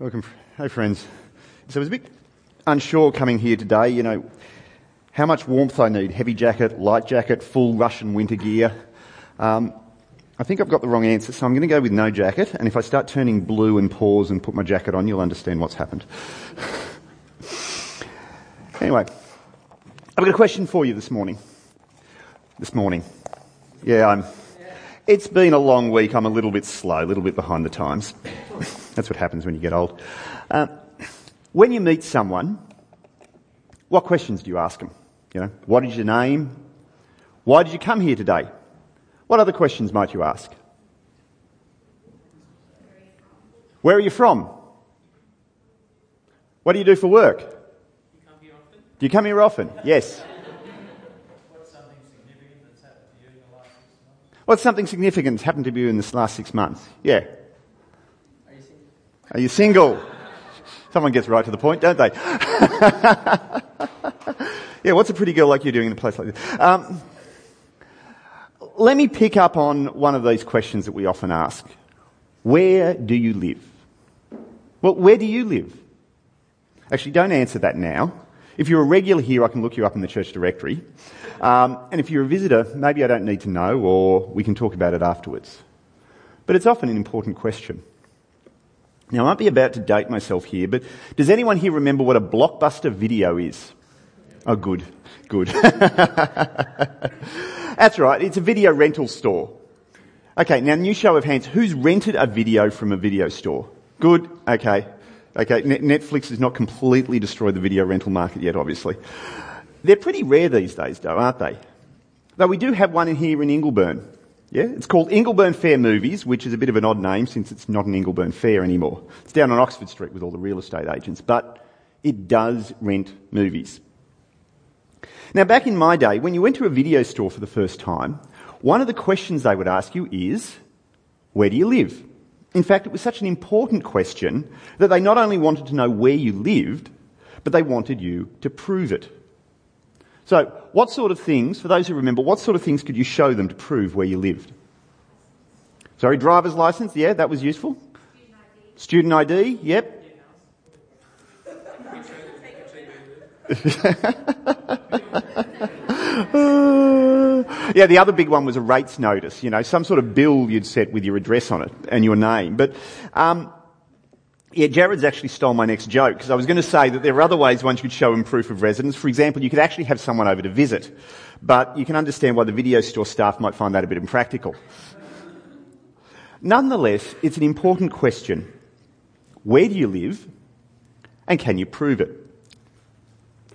Welcome. Hey, friends. So I was a bit unsure coming here today, you know, how much warmth I need. Heavy jacket, light jacket, full Russian winter gear. Um, I think I've got the wrong answer, so I'm going to go with no jacket. And if I start turning blue and pause and put my jacket on, you'll understand what's happened. anyway, I've got a question for you this morning. This morning. Yeah, I'm. It's been a long week. I'm a little bit slow, a little bit behind the times. That's what happens when you get old. Uh, when you meet someone, what questions do you ask them? You know, what is your name? Why did you come here today? What other questions might you ask? Where are you from? What do you do for work? Do you come here often? Yes. What's something significant that's happened to you in this last six months? Yeah. Are you single? Are you single? Someone gets right to the point, don't they? yeah, what's a pretty girl like you doing in a place like this? Um, let me pick up on one of these questions that we often ask. Where do you live? Well, where do you live? Actually, don't answer that now. If you're a regular here, I can look you up in the church directory. Um, and if you're a visitor, maybe I don't need to know, or we can talk about it afterwards. But it's often an important question. Now, I might be about to date myself here, but does anyone here remember what a blockbuster video is? Oh, good, good. That's right, it's a video rental store. Okay, now new show of hands. Who's rented a video from a video store? Good, okay. Okay, Netflix has not completely destroyed the video rental market yet, obviously. They're pretty rare these days, though, aren't they? Though we do have one in here in Ingleburn. Yeah, it's called Ingleburn Fair Movies, which is a bit of an odd name since it's not an Ingleburn Fair anymore. It's down on Oxford Street with all the real estate agents, but it does rent movies. Now, back in my day, when you went to a video store for the first time, one of the questions they would ask you is, where do you live? In fact, it was such an important question that they not only wanted to know where you lived, but they wanted you to prove it. So, what sort of things, for those who remember, what sort of things could you show them to prove where you lived? Sorry, driver's license, yeah, that was useful. Student ID, Student ID yep. yeah, the other big one was a rates notice, you know, some sort of bill you'd set with your address on it and your name. But, um, yeah, Jared's actually stole my next joke because I was going to say that there are other ways one could show him proof of residence. For example, you could actually have someone over to visit, but you can understand why the video store staff might find that a bit impractical. Nonetheless, it's an important question. Where do you live and can you prove it?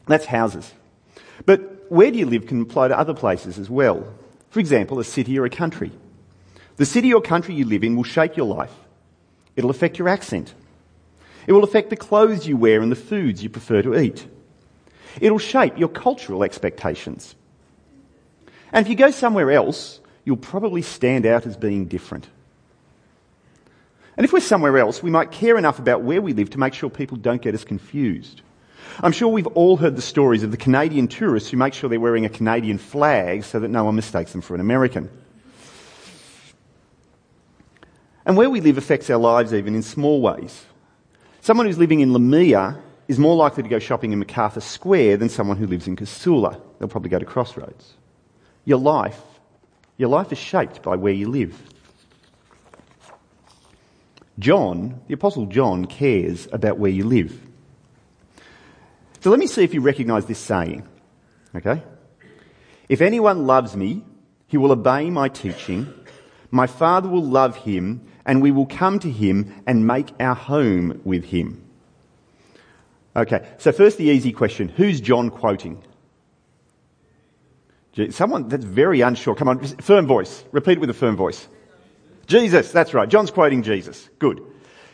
That's houses. But where do you live can apply to other places as well. For example, a city or a country. The city or country you live in will shape your life. It'll affect your accent. It will affect the clothes you wear and the foods you prefer to eat. It'll shape your cultural expectations. And if you go somewhere else, you'll probably stand out as being different. And if we're somewhere else, we might care enough about where we live to make sure people don't get us confused. I'm sure we've all heard the stories of the Canadian tourists who make sure they're wearing a Canadian flag so that no one mistakes them for an American. And where we live affects our lives even in small ways. Someone who's living in Leumeah is more likely to go shopping in Macarthur Square than someone who lives in Casula. They'll probably go to Crossroads. Your life, your life is shaped by where you live. John, the Apostle John, cares about where you live. So let me see if you recognize this saying. Okay? If anyone loves me, he will obey my teaching. My Father will love him and we will come to him and make our home with him. Okay, so first the easy question. Who's John quoting? Someone that's very unsure. Come on, firm voice. Repeat it with a firm voice. Jesus, that's right. John's quoting Jesus. Good.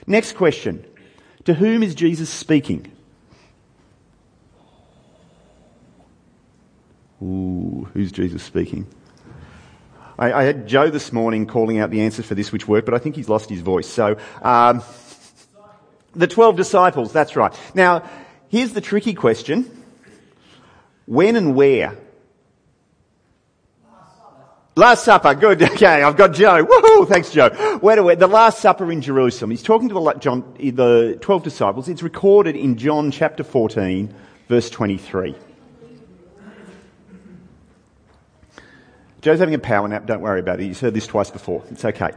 Next question. To whom is Jesus speaking? Ooh, who's Jesus speaking? I, I, had Joe this morning calling out the answers for this which worked, but I think he's lost his voice. So, um, the 12 disciples, that's right. Now, here's the tricky question. When and where? Last Supper, good. Okay, I've got Joe. Woohoo! Thanks, Joe. Where do we? The Last Supper in Jerusalem. He's talking to the John, the twelve disciples. It's recorded in John chapter fourteen, verse twenty-three. Joe's having a power nap. Don't worry about it. He's heard this twice before. It's okay.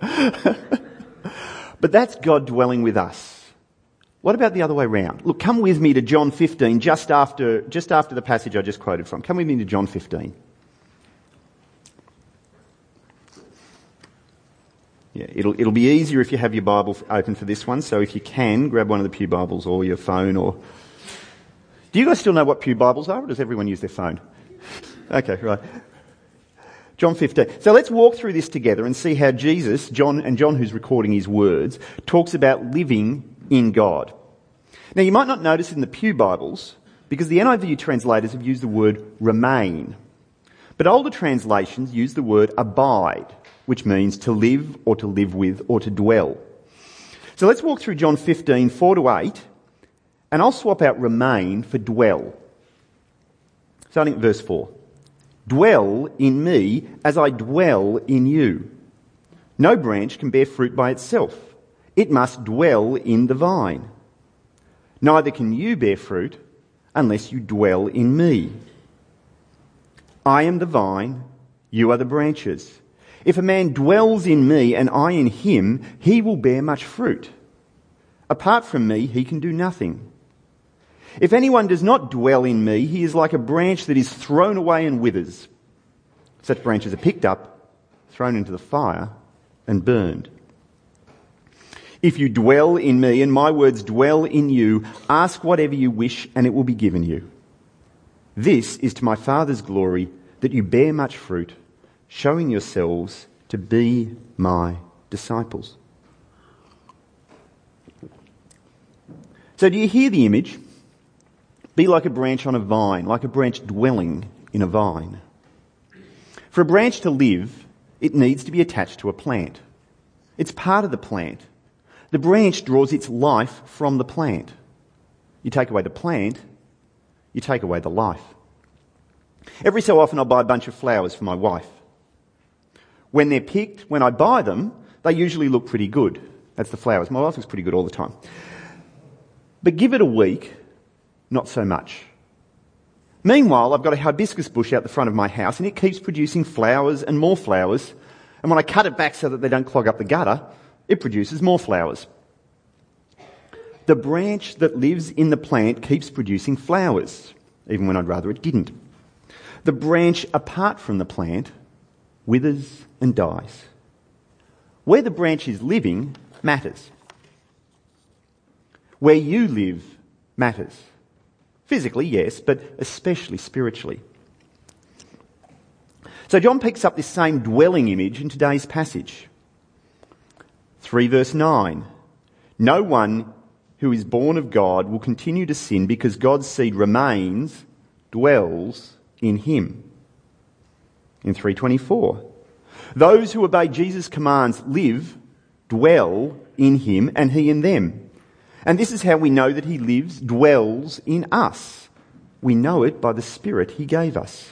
but that's God dwelling with us. What about the other way around? Look, come with me to John 15, just after, just after the passage I just quoted from. Come with me to John 15. Yeah, it'll, it'll be easier if you have your Bible open for this one, so if you can, grab one of the Pew Bibles or your phone or. Do you guys still know what Pew Bibles are, or does everyone use their phone? Okay, right. John 15. So let's walk through this together and see how Jesus, John, and John who's recording his words, talks about living in God. Now you might not notice in the Pew Bibles, because the NIV translators have used the word remain. But older translations use the word abide, which means to live or to live with or to dwell. So let's walk through John 15, 4 to 8, and I'll swap out remain for dwell. Starting at verse 4. Dwell in me as I dwell in you. No branch can bear fruit by itself. It must dwell in the vine. Neither can you bear fruit unless you dwell in me. I am the vine, you are the branches. If a man dwells in me and I in him, he will bear much fruit. Apart from me, he can do nothing. If anyone does not dwell in me, he is like a branch that is thrown away and withers. Such branches are picked up, thrown into the fire, and burned. If you dwell in me and my words dwell in you, ask whatever you wish and it will be given you. This is to my Father's glory that you bear much fruit, showing yourselves to be my disciples. So do you hear the image? Be like a branch on a vine, like a branch dwelling in a vine. For a branch to live, it needs to be attached to a plant. It's part of the plant. The branch draws its life from the plant. You take away the plant, you take away the life. Every so often I'll buy a bunch of flowers for my wife. When they're picked, when I buy them, they usually look pretty good. That's the flowers. My wife looks pretty good all the time. But give it a week, not so much. Meanwhile, I've got a hibiscus bush out the front of my house and it keeps producing flowers and more flowers. And when I cut it back so that they don't clog up the gutter, it produces more flowers. The branch that lives in the plant keeps producing flowers, even when I'd rather it didn't. The branch apart from the plant withers and dies. Where the branch is living matters. Where you live matters. Physically, yes, but especially spiritually. So John picks up this same dwelling image in today's passage. 3 verse 9. No one who is born of God will continue to sin because God's seed remains, dwells in him. In 324. Those who obey Jesus' commands live, dwell in him and he in them. And this is how we know that he lives, dwells in us. We know it by the Spirit he gave us.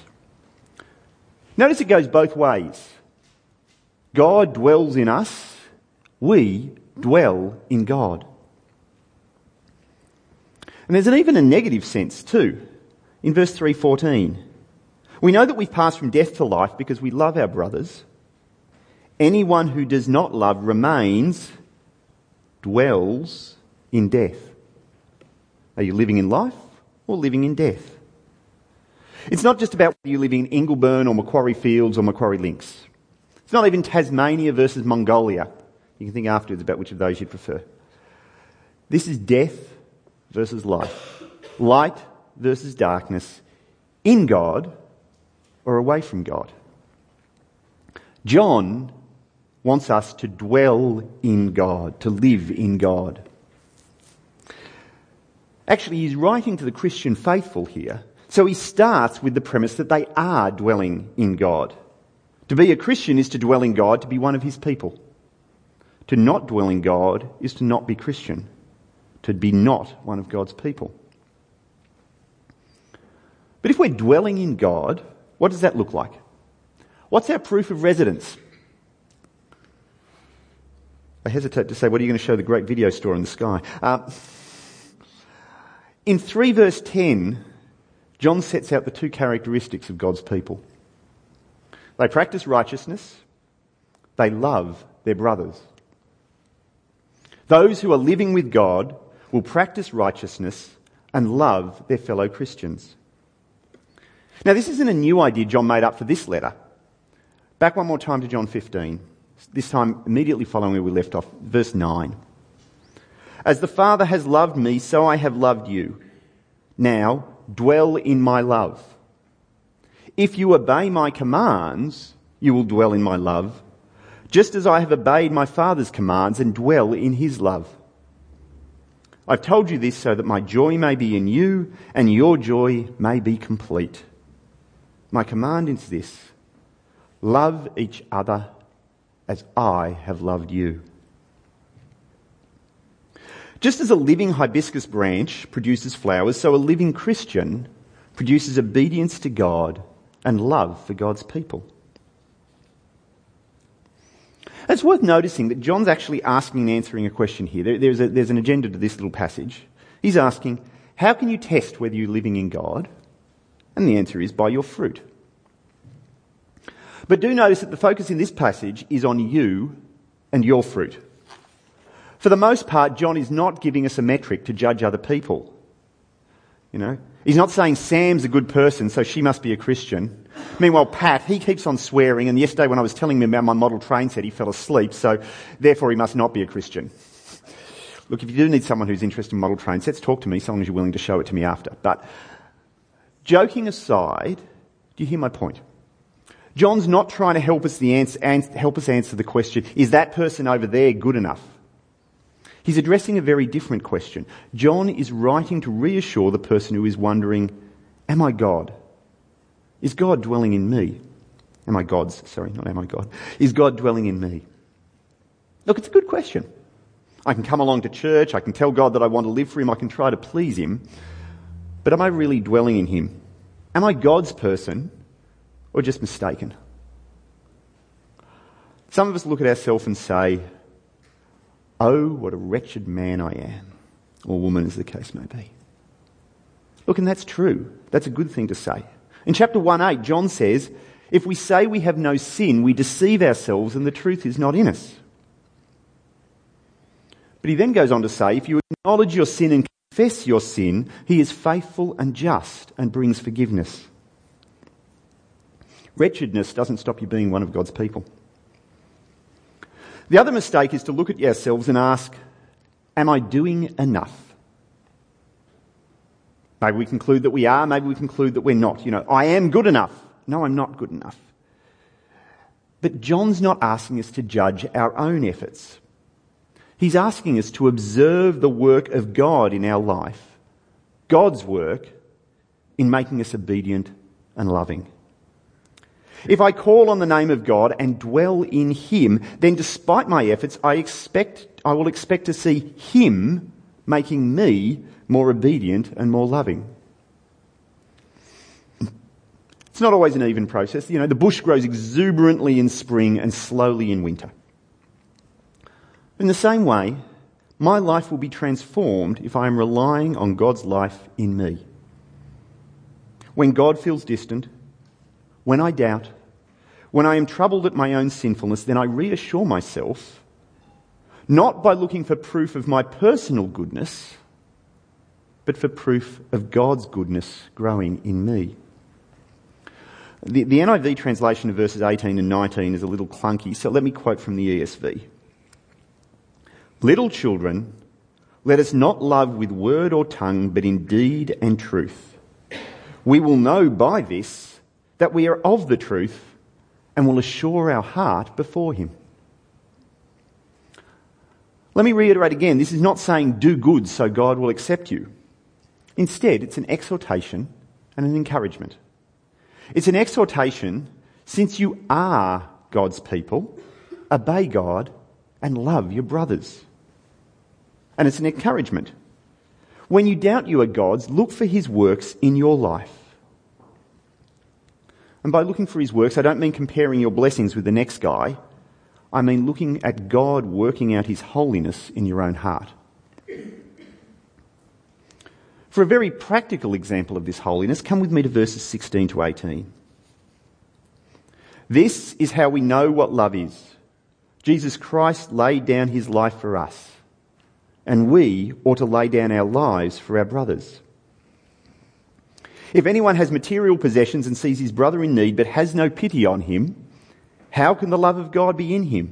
Notice it goes both ways. God dwells in us, we dwell in God. And there's an even a negative sense too. In verse 3:14, we know that we've passed from death to life because we love our brothers. Anyone who does not love remains, dwells in death? Are you living in life or living in death? It's not just about whether you're living in Ingleburn or Macquarie Fields or Macquarie Links. It's not even Tasmania versus Mongolia. You can think afterwards about which of those you'd prefer. This is death versus life. Light versus darkness. In God or away from God. John wants us to dwell in God, to live in God. Actually, he's writing to the Christian faithful here. So he starts with the premise that they are dwelling in God. To be a Christian is to dwell in God, to be one of his people. To not dwell in God is to not be Christian, to be not one of God's people. But if we're dwelling in God, what does that look like? What's our proof of residence? I hesitate to say, what are you going to show the great video store in the sky? Uh, in 3 verse 10, John sets out the two characteristics of God's people. They practice righteousness, they love their brothers. Those who are living with God will practice righteousness and love their fellow Christians. Now, this isn't a new idea John made up for this letter. Back one more time to John 15, this time immediately following where we left off, verse 9. As the Father has loved me, so I have loved you. Now, dwell in my love. If you obey my commands, you will dwell in my love, just as I have obeyed my Father's commands and dwell in his love. I've told you this so that my joy may be in you and your joy may be complete. My command is this love each other as I have loved you. Just as a living hibiscus branch produces flowers, so a living Christian produces obedience to God and love for God's people. It's worth noticing that John's actually asking and answering a question here. There, there's, a, there's an agenda to this little passage. He's asking, How can you test whether you're living in God? And the answer is by your fruit. But do notice that the focus in this passage is on you and your fruit. For the most part, John is not giving us a metric to judge other people. You know, he's not saying Sam's a good person, so she must be a Christian. Meanwhile, Pat, he keeps on swearing, and yesterday when I was telling him about my model train set, he fell asleep, so therefore he must not be a Christian. Look, if you do need someone who's interested in model train sets, talk to me, so long as you're willing to show it to me after. But joking aside, do you hear my point? John's not trying to help us, the answer, help us answer the question, is that person over there good enough? He's addressing a very different question. John is writing to reassure the person who is wondering, Am I God? Is God dwelling in me? Am I God's? Sorry, not am I God? Is God dwelling in me? Look, it's a good question. I can come along to church, I can tell God that I want to live for Him, I can try to please Him, but am I really dwelling in Him? Am I God's person or just mistaken? Some of us look at ourselves and say, Oh, what a wretched man I am. Or woman, as the case may be. Look, and that's true. That's a good thing to say. In chapter 1 8, John says, If we say we have no sin, we deceive ourselves and the truth is not in us. But he then goes on to say, If you acknowledge your sin and confess your sin, he is faithful and just and brings forgiveness. Wretchedness doesn't stop you being one of God's people. The other mistake is to look at yourselves and ask, Am I doing enough? Maybe we conclude that we are, maybe we conclude that we're not. You know, I am good enough. No, I'm not good enough. But John's not asking us to judge our own efforts. He's asking us to observe the work of God in our life, God's work in making us obedient and loving. If I call on the name of God and dwell in Him, then despite my efforts, I expect, I will expect to see Him making me more obedient and more loving. It's not always an even process. You know, the bush grows exuberantly in spring and slowly in winter. In the same way, my life will be transformed if I am relying on God's life in me. When God feels distant, when I doubt, when I am troubled at my own sinfulness, then I reassure myself, not by looking for proof of my personal goodness, but for proof of God's goodness growing in me. The, the NIV translation of verses 18 and 19 is a little clunky, so let me quote from the ESV. Little children, let us not love with word or tongue, but in deed and truth. We will know by this that we are of the truth and will assure our heart before Him. Let me reiterate again this is not saying do good so God will accept you. Instead, it's an exhortation and an encouragement. It's an exhortation since you are God's people, obey God and love your brothers. And it's an encouragement. When you doubt you are God's, look for His works in your life And by looking for his works, I don't mean comparing your blessings with the next guy. I mean looking at God working out his holiness in your own heart. For a very practical example of this holiness, come with me to verses 16 to 18. This is how we know what love is. Jesus Christ laid down his life for us, and we ought to lay down our lives for our brothers. If anyone has material possessions and sees his brother in need but has no pity on him, how can the love of God be in him?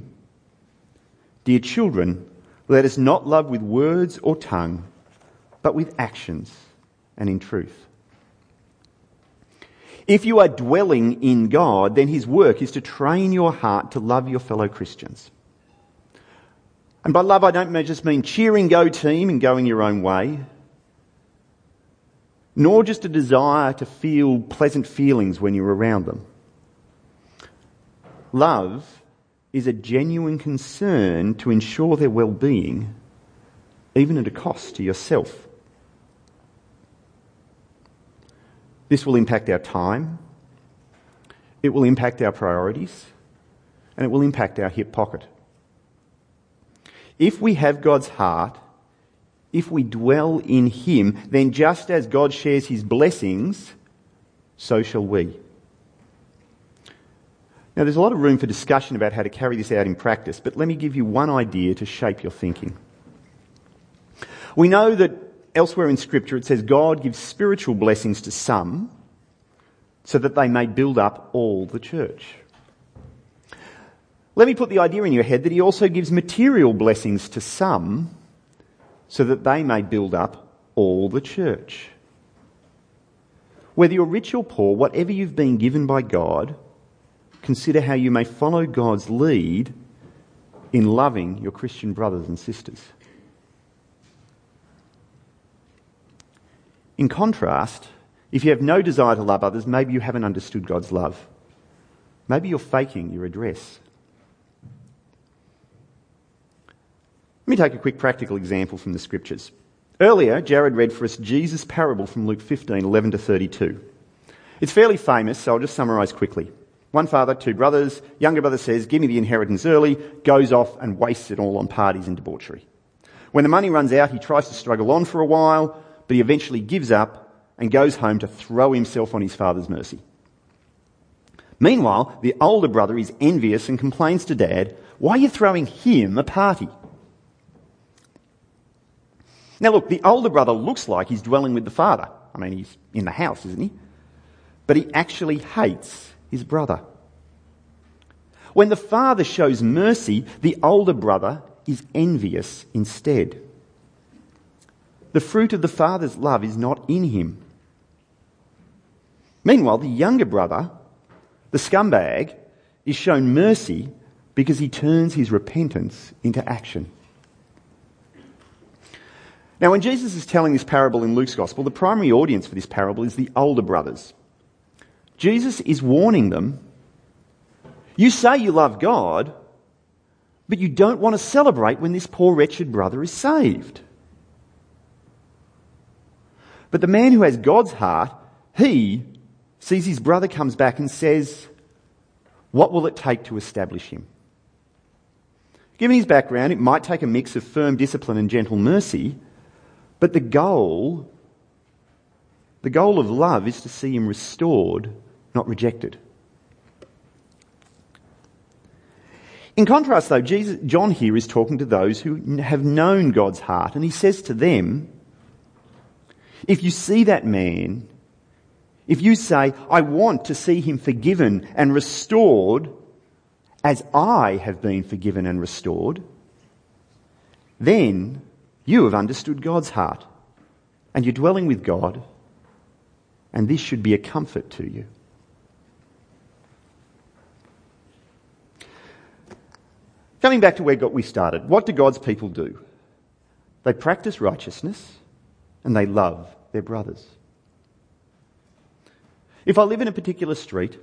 Dear children, let us not love with words or tongue, but with actions and in truth. If you are dwelling in God, then his work is to train your heart to love your fellow Christians. And by love, I don't just mean cheering go team and going your own way, nor just a desire to feel pleasant feelings when you're around them. Love is a genuine concern to ensure their well-being, even at a cost to yourself. This will impact our time, it will impact our priorities, and it will impact our hip pocket. If we have God's heart, if we dwell in Him, then just as God shares His blessings, so shall we. Now, there's a lot of room for discussion about how to carry this out in practice, but let me give you one idea to shape your thinking. We know that elsewhere in Scripture it says God gives spiritual blessings to some so that they may build up all the church. Let me put the idea in your head that He also gives material blessings to some so that they may build up all the church. Whether you're rich or poor, whatever you've been given by God, consider how you may follow God's lead in loving your Christian brothers and sisters. In contrast, if you have no desire to love others, maybe you haven't understood God's love. Maybe you're faking your address. Let me take a quick practical example from the scriptures. Earlier, Jared read for us Jesus' parable from Luke 15, 11 to 32. It's fairly famous, so I'll just summarise quickly. One father, two brothers. Younger brother says, Give me the inheritance early, goes off and wastes it all on parties and debauchery. When the money runs out, he tries to struggle on for a while, but he eventually gives up and goes home to throw himself on his father's mercy. Meanwhile, the older brother is envious and complains to dad, Why are you throwing him a party? Now look, the older brother looks like he's dwelling with the father. I mean, he's in the house, isn't he? But he actually hates his brother. When the father shows mercy, the older brother is envious instead. The fruit of the father's love is not in him. Meanwhile, the younger brother, the scumbag, is shown mercy because he turns his repentance into action. Now, when Jesus is telling this parable in Luke's Gospel, the primary audience for this parable is the older brothers. Jesus is warning them you say you love God, but you don't want to celebrate when this poor wretched brother is saved. But the man who has God's heart, he sees his brother comes back and says, What will it take to establish him? Given his background, it might take a mix of firm discipline and gentle mercy, but the goal, the goal of love is to see him restored, not rejected. In contrast, though, Jesus, John here is talking to those who have known God's heart, and he says to them, if you see that man, if you say, I want to see him forgiven and restored as I have been forgiven and restored, then you have understood God's heart and you're dwelling with God, and this should be a comfort to you. Coming back to where we started, what do God's people do? They practice righteousness and they love their brothers. If I live in a particular street,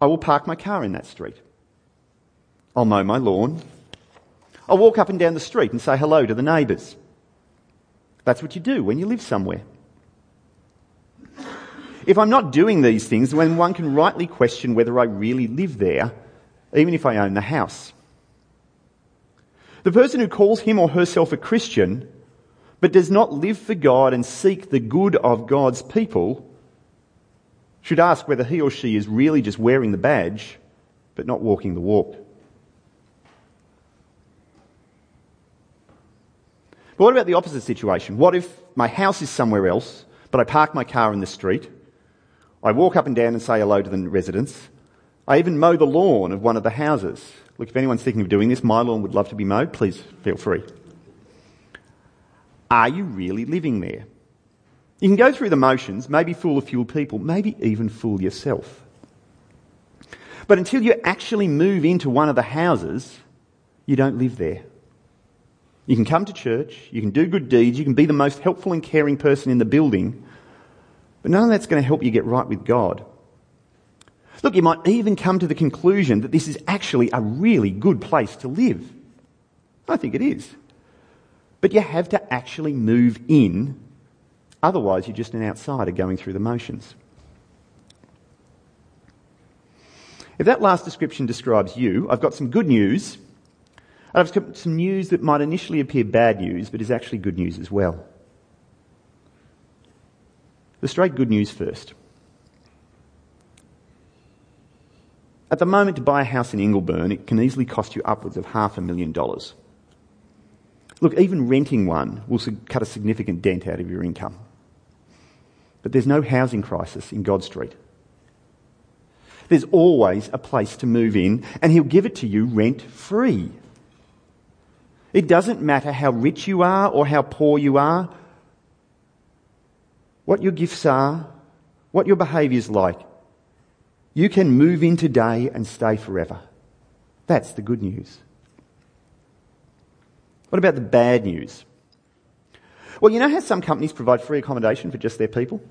I will park my car in that street. I'll mow my lawn. I'll walk up and down the street and say hello to the neighbours. That's what you do when you live somewhere. If I'm not doing these things, then one can rightly question whether I really live there, even if I own the house. The person who calls him or herself a Christian, but does not live for God and seek the good of God's people, should ask whether he or she is really just wearing the badge, but not walking the walk. But what about the opposite situation? What if my house is somewhere else, but I park my car in the street? I walk up and down and say hello to the residents. I even mow the lawn of one of the houses. Look, if anyone's thinking of doing this, my lawn would love to be mowed. Please feel free. Are you really living there? You can go through the motions, maybe fool a few people, maybe even fool yourself. But until you actually move into one of the houses, you don't live there. You can come to church, you can do good deeds, you can be the most helpful and caring person in the building, but none of that's going to help you get right with God. Look, you might even come to the conclusion that this is actually a really good place to live. I think it is. But you have to actually move in, otherwise, you're just an outsider going through the motions. If that last description describes you, I've got some good news and I've got some news that might initially appear bad news, but is actually good news as well. The straight good news first. At the moment, to buy a house in Ingleburn, it can easily cost you upwards of half a million dollars. Look, even renting one will cut a significant dent out of your income. But there's no housing crisis in God Street. There's always a place to move in, and He'll give it to you rent free. It doesn't matter how rich you are or how poor you are, what your gifts are, what your behaviour is like. You can move in today and stay forever. That's the good news. What about the bad news? Well, you know how some companies provide free accommodation for just their people?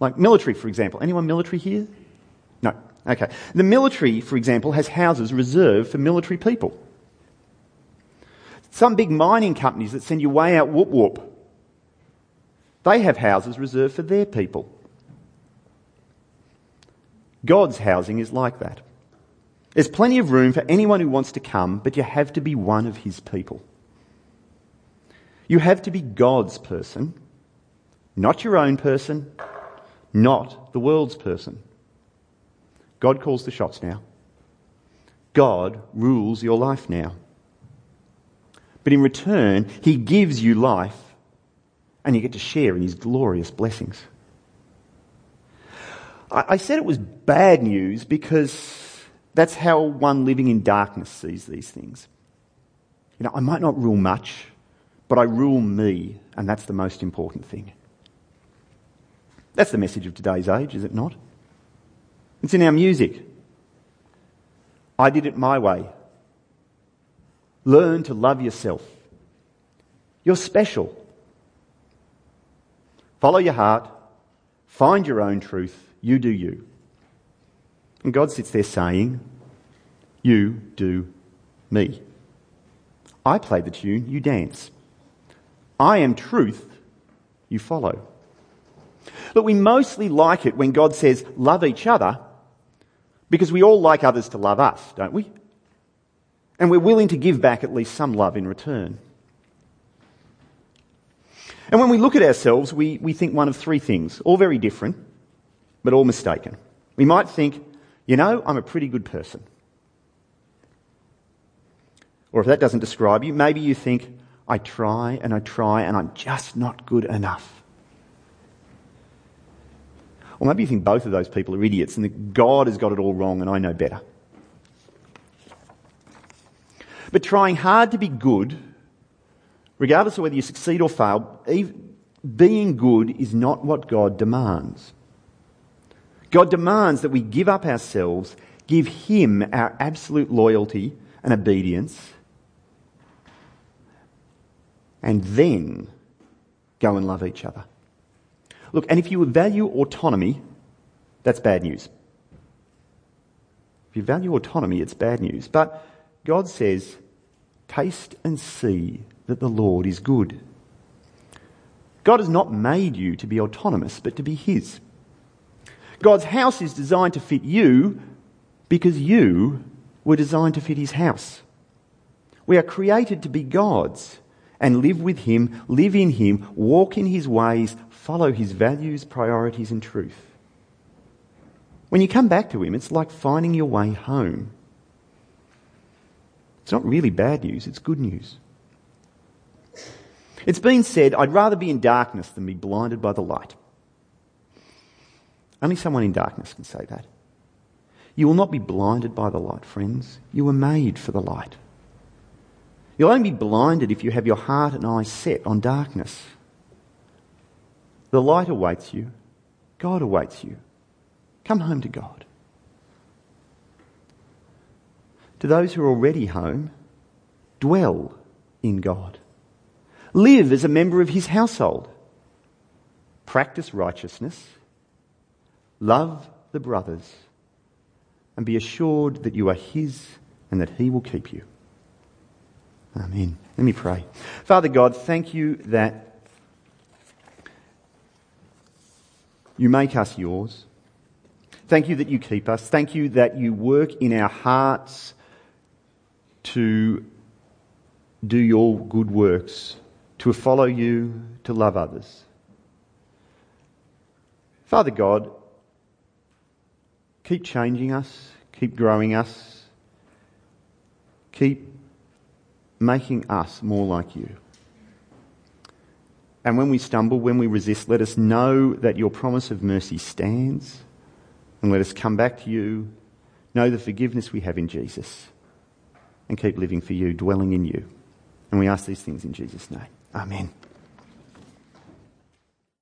Like military, for example. Anyone military here? No. Okay. The military, for example, has houses reserved for military people. Some big mining companies that send you way out whoop whoop, they have houses reserved for their people. God's housing is like that. There's plenty of room for anyone who wants to come, but you have to be one of his people. You have to be God's person, not your own person, not the world's person. God calls the shots now. God rules your life now. But in return, He gives you life and you get to share in His glorious blessings. I said it was bad news because that's how one living in darkness sees these things. You know, I might not rule much, but I rule me, and that's the most important thing. That's the message of today's age, is it not? It's in our music. I did it my way. Learn to love yourself. You're special. Follow your heart. Find your own truth. You do you. And God sits there saying, You do me. I play the tune, you dance. I am truth, you follow. But we mostly like it when God says, Love each other, because we all like others to love us, don't we? And we're willing to give back at least some love in return. And when we look at ourselves, we, we think one of three things, all very different, but all mistaken. We might think, you know, I'm a pretty good person. Or if that doesn't describe you, maybe you think, I try and I try and I'm just not good enough. Or maybe you think both of those people are idiots and that God has got it all wrong and I know better. But trying hard to be good, regardless of whether you succeed or fail, being good is not what God demands. God demands that we give up ourselves, give Him our absolute loyalty and obedience, and then go and love each other. Look, and if you value autonomy, that's bad news. If you value autonomy, it's bad news. But God says, Taste and see that the Lord is good. God has not made you to be autonomous, but to be His. God's house is designed to fit you because you were designed to fit his house. We are created to be God's and live with him, live in him, walk in his ways, follow his values, priorities, and truth. When you come back to him, it's like finding your way home. It's not really bad news, it's good news. It's been said, I'd rather be in darkness than be blinded by the light. Only someone in darkness can say that. You will not be blinded by the light, friends. You were made for the light. You'll only be blinded if you have your heart and eyes set on darkness. The light awaits you. God awaits you. Come home to God. To those who are already home, dwell in God. Live as a member of His household. Practice righteousness. Love the brothers. And be assured that you are His and that He will keep you. Amen. Let me pray. Father God, thank you that you make us yours. Thank you that you keep us. Thank you that you work in our hearts to do your good works, to follow you, to love others. Father God, keep changing us, keep growing us, keep making us more like you. And when we stumble, when we resist, let us know that your promise of mercy stands and let us come back to you, know the forgiveness we have in Jesus and keep living for you, dwelling in you. And we ask these things in Jesus' name. Amen.